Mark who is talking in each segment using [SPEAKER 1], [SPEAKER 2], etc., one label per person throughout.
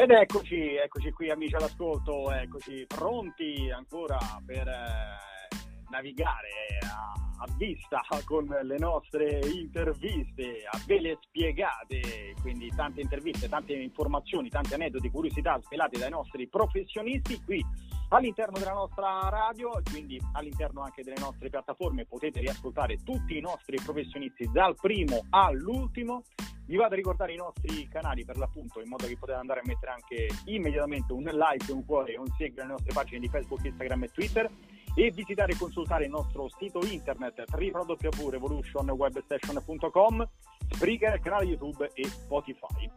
[SPEAKER 1] Ed eccoci, eccoci qui amici all'ascolto, eccoci pronti ancora per eh, navigare a, a, vista con le nostre interviste, a ve le spiegate, quindi tante interviste, tante informazioni, tanti aneddoti, curiosità svelate dai nostri professionisti qui all'interno della nostra radio, quindi all'interno anche delle nostre piattaforme. Potete riascoltare tutti i nostri professionisti dal primo all'ultimo. Vi vado a ricordare i nostri canali per l'appunto in modo che potete andare a mettere anche immediatamente un like, un cuore e un seguito alle nostre pagine di Facebook, Instagram e Twitter e visitare e consultare il nostro sito internet www.revolutionwebstation.com, Spreaker, canale YouTube e Spotify.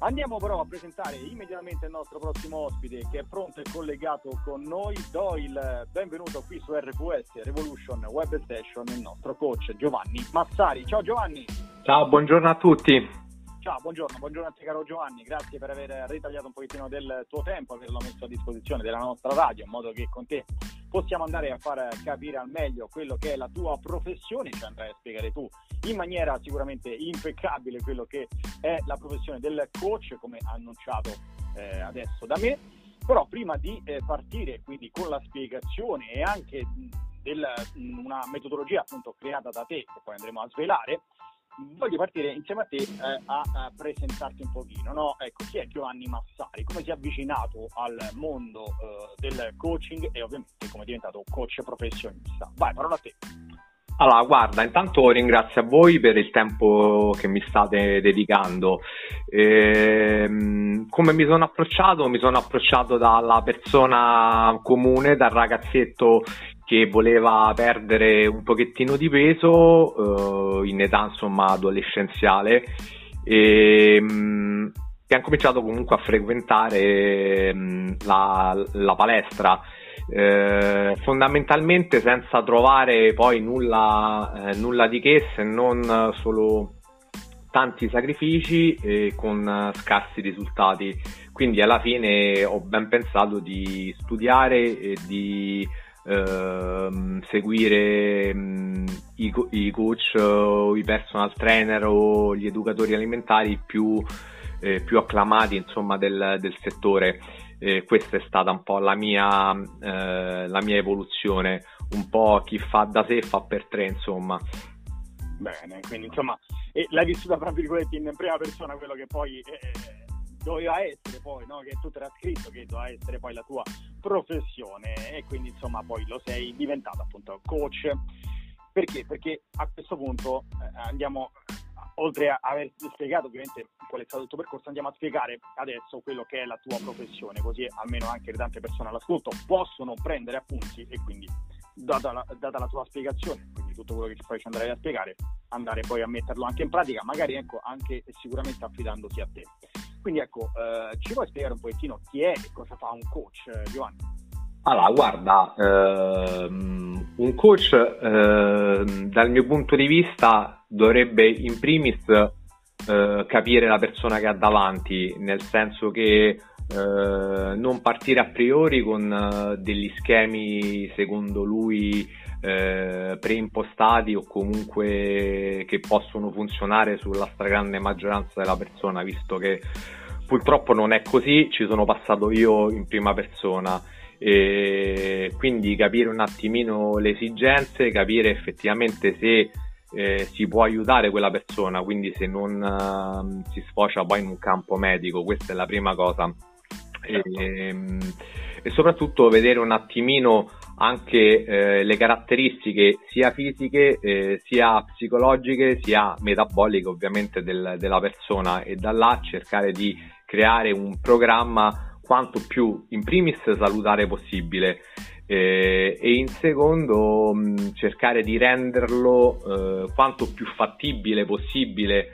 [SPEAKER 1] Andiamo però a presentare immediatamente il nostro prossimo ospite che è pronto e collegato con noi. Do il benvenuto qui su RQS Revolution Web Station il nostro coach Giovanni Massari. Ciao Giovanni!
[SPEAKER 2] Ciao, buongiorno a tutti.
[SPEAKER 1] Ciao, buongiorno, buongiorno a te caro Giovanni, grazie per aver ritagliato un pochettino del tuo tempo, averlo messo a disposizione della nostra radio, in modo che con te possiamo andare a far capire al meglio quello che è la tua professione, ci andrai a spiegare tu in maniera sicuramente impeccabile quello che è la professione del coach, come annunciato eh, adesso da me. Però prima di eh, partire quindi con la spiegazione e anche del, una metodologia appunto creata da te, che poi andremo a svelare, voglio partire insieme a te eh, a, a, presentarti un pochino, no? Ecco, chi è Giovanni Massari? Come si è avvicinato al mondo eh, del coaching e ovviamente come è diventato coach professionista? Vai, parola a te.
[SPEAKER 2] Allora, guarda, intanto ringrazio a voi per il tempo che mi state dedicando. Ehm, come mi sono approcciato? Mi sono approcciato dalla persona comune, dal ragazzetto che voleva perdere un pochettino di peso eh, in età insomma adolescenziale e mh, mm, che ha cominciato comunque a frequentare mh, mm, la, la, palestra. Eh, fondamentalmente senza trovare poi nulla, eh, nulla di che se non solo tanti sacrifici e con scarsi risultati. Quindi alla fine ho ben pensato di studiare e di Ehm, seguire mh, mm, i, i, coach o i personal trainer o gli educatori alimentari più, eh, più acclamati insomma, del, del settore. Eh, questa è stata un po' la mia, eh, la mia evoluzione, un po' chi fa da sé fa per tre insomma.
[SPEAKER 1] Bene, quindi insomma, l'hai vissuta tra virgolette in prima persona quello che poi eh, doveva essere poi, no? che tu era scritto che doveva essere poi la tua professione e quindi insomma poi lo sei diventato appunto coach. Perché? Perché a questo punto eh, andiamo, oltre a aver spiegato ovviamente qual è stato il tuo percorso, andiamo a spiegare adesso quello che è la tua professione, così almeno anche le tante persone all'ascolto possono prendere appunti e quindi data la, data la tua spiegazione, quindi tutto quello che poi ci andrai a spiegare, andare poi a metterlo anche in pratica, magari ecco anche sicuramente affidandosi a te. Quindi ecco, eh, ci puoi spiegare un pochettino chi è e cosa fa un coach, eh, Giovanni?
[SPEAKER 2] Allora, guarda, ehm, un coach ehm, dal mio punto di vista dovrebbe in primis eh, capire la persona che ha davanti, nel senso che eh, non partire a priori con eh, degli schemi secondo lui eh, preimpostati o comunque che possono funzionare sulla stragrande maggioranza della persona, visto che purtroppo non è così, ci sono passato io in prima persona. E quindi capire un attimino le esigenze, capire effettivamente se eh, si può aiutare quella persona, quindi se non uh, si sfocia poi in un campo medico, questa è la prima cosa. Certo. E, ehm, e, soprattutto vedere un attimino anche eh, le caratteristiche sia fisiche eh, sia psicologiche sia metaboliche ovviamente del, della persona e da là cercare di creare un programma quanto più in primis salutare possibile eh, e in secondo mh, cercare di renderlo eh, quanto più fattibile possibile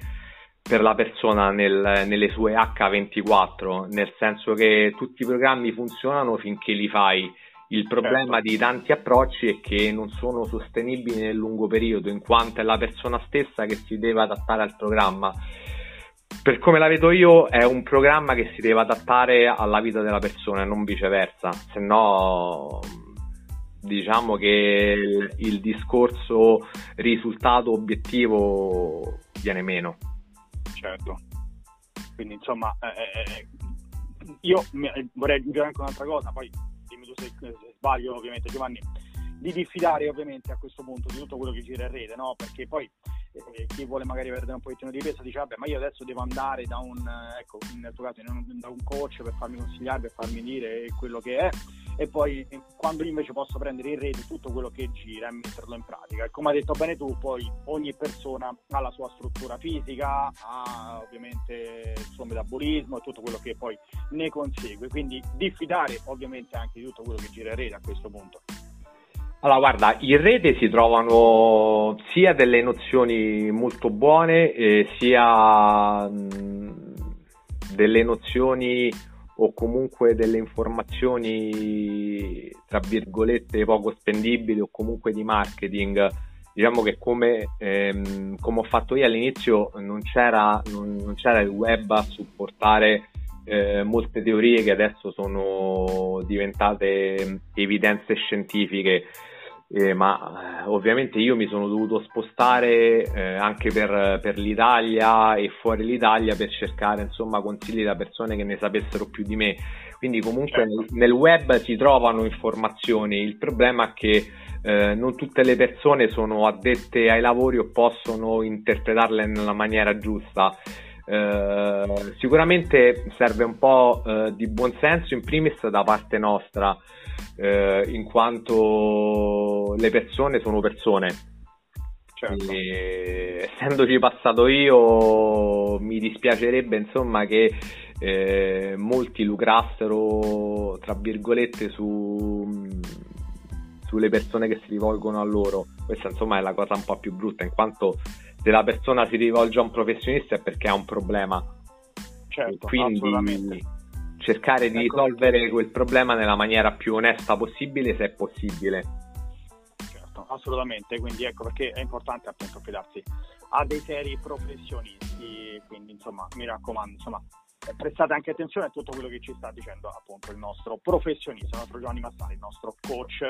[SPEAKER 2] per la persona nel, nelle sue H24, nel senso che tutti i programmi funzionano finché li fai. Il problema certo. di tanti approcci è che non sono sostenibili nel lungo periodo, in quanto è la persona stessa che si deve adattare al programma. Per come la vedo io, è un programma che si deve adattare alla vita della persona e non viceversa, se no diciamo che il, il discorso risultato obiettivo viene meno
[SPEAKER 1] certo. Quindi insomma, eh, eh, io vorrei aggiungere anche un'altra cosa, poi dimmi tu se, se sbaglio ovviamente Giovanni, di diffidare ovviamente a questo punto di tutto quello che gira in rete, no? Perché poi eh, chi vuole magari perdere un pochettino di peso dice vabbè ma io adesso devo andare da un, ecco, nel tuo caso, da un coach per farmi consigliare, per farmi dire quello che è e poi quando invece posso prendere in rete tutto quello che gira e metterlo in pratica. E come hai detto bene tu, poi ogni persona ha la sua struttura fisica, ha ovviamente il suo metabolismo e tutto quello che poi ne consegue, quindi diffidare ovviamente anche di tutto quello che gira in rete a questo punto.
[SPEAKER 2] Allora, guarda, in rete si trovano sia delle nozioni molto buone, eh, sia mh, delle nozioni o comunque delle informazioni tra virgolette poco spendibili o comunque di marketing. Diciamo che come, ehm, come ho fatto io all'inizio non c'era, non, non c'era il web a supportare eh, molte teorie che adesso sono diventate evidenze scientifiche eh, ma eh, ovviamente io mi sono dovuto spostare eh, anche per, per, l'Italia e fuori l'Italia per cercare insomma consigli da persone che ne sapessero più di me. Quindi comunque certo. nel, nel, web si trovano informazioni, il problema è che eh, non tutte le persone sono addette ai lavori o possono interpretarle nella maniera giusta. Uh, sicuramente serve un po' uh, di buonsenso in primis da parte nostra uh, in quanto le persone sono persone certo. e, essendoci passato io mi dispiacerebbe insomma che eh, molti lucrassero tra virgolette su sulle persone che si rivolgono a loro questa insomma è la cosa un po' più brutta in quanto se la persona si rivolge a un professionista è perché ha un problema.
[SPEAKER 1] Certo,
[SPEAKER 2] quindi cercare di ecco. risolvere quel problema nella maniera più onesta possibile, se è possibile.
[SPEAKER 1] Certo, assolutamente, quindi ecco perché è importante appunto affidarsi a dei seri professionisti, quindi insomma mi raccomando, insomma prestate anche attenzione a tutto quello che ci sta dicendo appunto il nostro professionista, il nostro Giovanni Massari, il nostro coach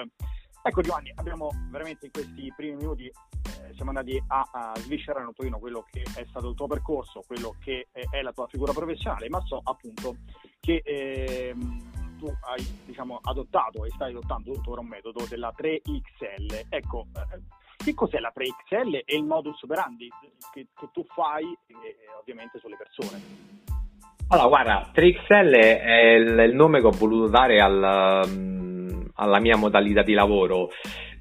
[SPEAKER 1] Ecco Giovanni, abbiamo veramente in questi primi minuti eh, siamo andati a, a, sviscerare un pochino quello che è stato il tuo percorso, quello che è, è la tua figura professionale, ma so appunto che eh, tu hai diciamo, adottato e stai adottando tuttora un metodo della 3XL. Ecco, eh, che cos'è la 3XL e il modus operandi che, che tu fai eh, ovviamente sulle persone?
[SPEAKER 2] Allora, guarda, 3XL è il, il nome che ho voluto dare al alla mia modalità di lavoro.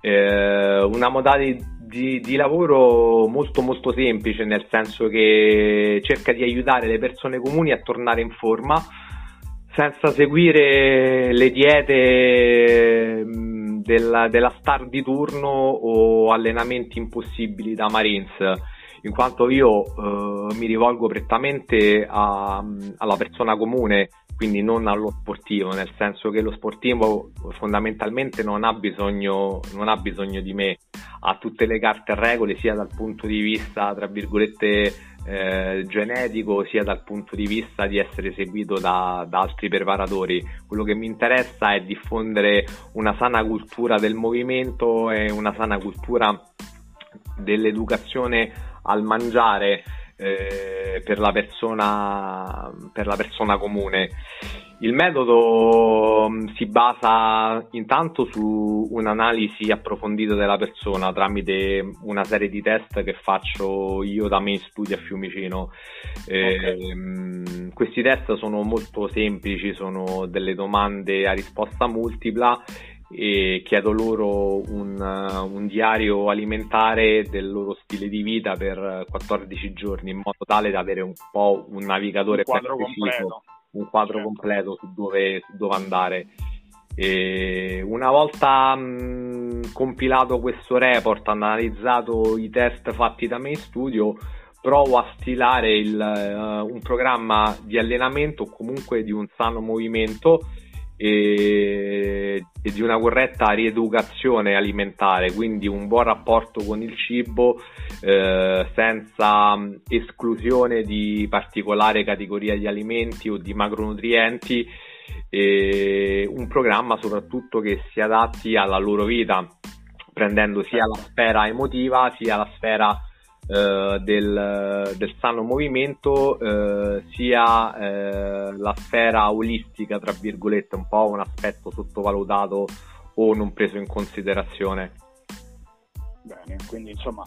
[SPEAKER 2] Eh, una modalità di, di, lavoro molto molto semplice, nel senso che cerca di aiutare le persone comuni a tornare in forma senza seguire le diete della, della star di turno o allenamenti impossibili da Marines in quanto io eh, mi rivolgo prettamente a, alla persona comune quindi non allo sportivo, nel senso che lo sportivo fondamentalmente non ha bisogno, non ha bisogno di me, ha tutte le carte a regole sia dal punto di vista, tra virgolette, eh, genetico, sia dal punto di vista di essere seguito da, da altri preparatori. Quello che mi interessa è diffondere una sana cultura del movimento e una sana cultura dell'educazione al mangiare eh, per, la persona, per la persona comune. Il metodo mm, si basa intanto su un'analisi approfondita della persona tramite una serie di test che faccio io da me in studio a Fiumicino. Eh, okay. questi test sono molto semplici, sono delle domande a risposta multipla chiedo loro un, un, diario alimentare del loro stile di vita per 14 giorni in modo tale da avere un po' un navigatore
[SPEAKER 1] un quadro completo,
[SPEAKER 2] un quadro certo. completo su dove, su dove andare. E una volta mh, compilato questo report, analizzato i test fatti da me in studio, provo a stilare il, uh, un programma di allenamento o comunque di un sano movimento e, e, di una corretta rieducazione alimentare, quindi un buon rapporto con il cibo eh, senza esclusione di particolare categoria di alimenti o di macronutrienti e un programma soprattutto che si adatti alla loro vita prendendo sia la sfera emotiva sia la sfera eh, del, del, sano movimento eh, sia eh, la sfera olistica, tra virgolette, un po' un aspetto sottovalutato o non preso in considerazione.
[SPEAKER 1] Bene, quindi insomma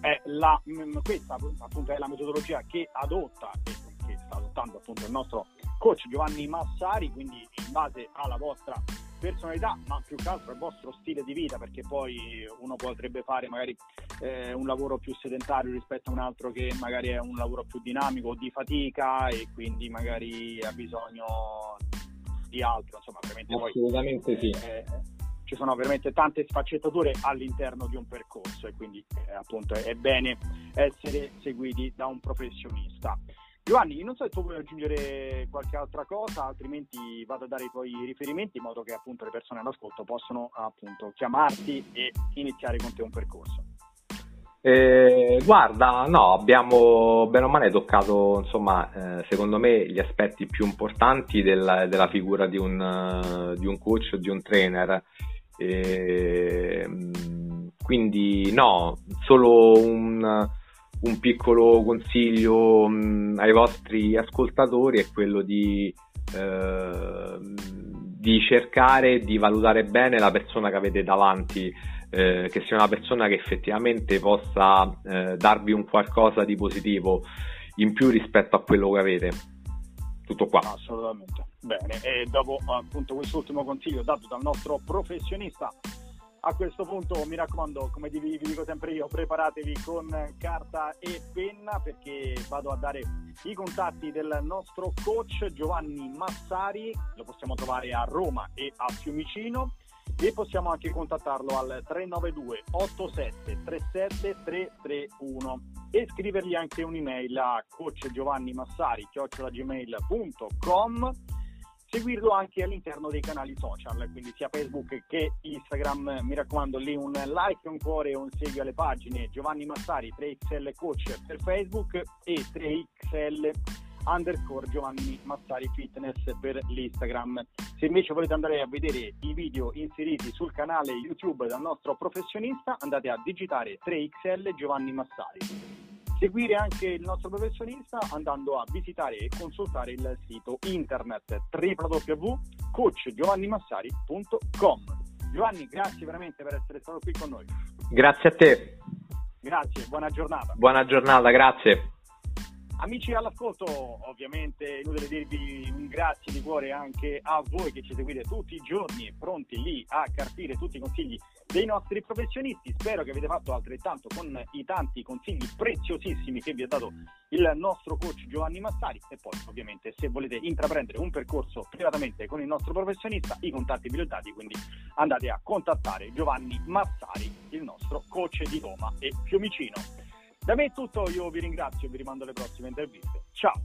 [SPEAKER 1] è la, questa appunto è la metodologia che adotta e che sta adottando appunto il nostro coach Giovanni Massari, quindi in base alla vostra personalità, ma più che altro il vostro stile di vita, perché poi uno potrebbe fare magari eh, un lavoro più sedentario rispetto a un altro che magari è un lavoro più dinamico o di fatica e quindi magari ha bisogno di altro, insomma, veramente
[SPEAKER 2] Assolutamente
[SPEAKER 1] poi,
[SPEAKER 2] sì.
[SPEAKER 1] Eh, ci sono veramente tante sfaccettature all'interno di un percorso e quindi eh, appunto è bene essere seguiti da un professionista. Giovanni, non so se tu vuoi aggiungere qualche altra cosa, altrimenti vado a dare i tuoi riferimenti in modo che appunto le persone all'ascolto possano appunto chiamarti e iniziare con te un percorso.
[SPEAKER 2] Eh, guarda, no, abbiamo bene o male toccato, insomma, eh, secondo me gli aspetti più importanti del, della figura di un, di un coach di un trainer. Eh, quindi no, solo un un piccolo consiglio mh, ai vostri ascoltatori è quello di, eh, di, cercare di valutare bene la persona che avete davanti, eh, che sia una persona che effettivamente possa eh, darvi un qualcosa di positivo in più rispetto a quello che avete. Tutto qua.
[SPEAKER 1] Assolutamente. Bene, e dopo appunto quest'ultimo consiglio dato dal nostro professionista a questo punto mi raccomando, come vi, vi, dico sempre io, preparatevi con carta e penna perché vado a dare i contatti del nostro coach Giovanni Massari, lo possiamo trovare a Roma e a Fiumicino. E possiamo anche contattarlo al 392 87 37 331 e scrivergli anche un'email a coachgiovannimassari.gmail.com seguirlo anche all'interno dei canali social, quindi sia Facebook che Instagram. Mi raccomando lì un like, un cuore e un segui alle pagine Giovanni Massari 3XL Coach per Facebook e 3XL underscore Giovanni Massari Fitness per l'Instagram. Se invece volete andare a vedere i video inseriti sul canale YouTube del nostro professionista, andate a digitare 3XL Giovanni Massari seguire anche il nostro professionista andando a visitare e consultare il sito internet www.coachgiovannimassari.com. Giovanni, grazie veramente per essere stato qui con noi.
[SPEAKER 2] Grazie a te.
[SPEAKER 1] Grazie, buona giornata.
[SPEAKER 2] Buona giornata, grazie.
[SPEAKER 1] Amici all'ascolto, ovviamente inutile dirvi un grazie di cuore anche a voi che ci seguite tutti i giorni, pronti lì a carpire tutti i consigli dei nostri professionisti. Spero che avete fatto altrettanto con i tanti consigli preziosissimi che vi ha dato il nostro coach Giovanni Massari e poi ovviamente se volete intraprendere un percorso privatamente con il nostro professionista i contatti vi ho dati, quindi andate a contattare Giovanni Massari, il nostro coach di Roma e Fiumicino. Da me è tutto, io vi ringrazio e vi rimando alle prossime interviste. Ciao!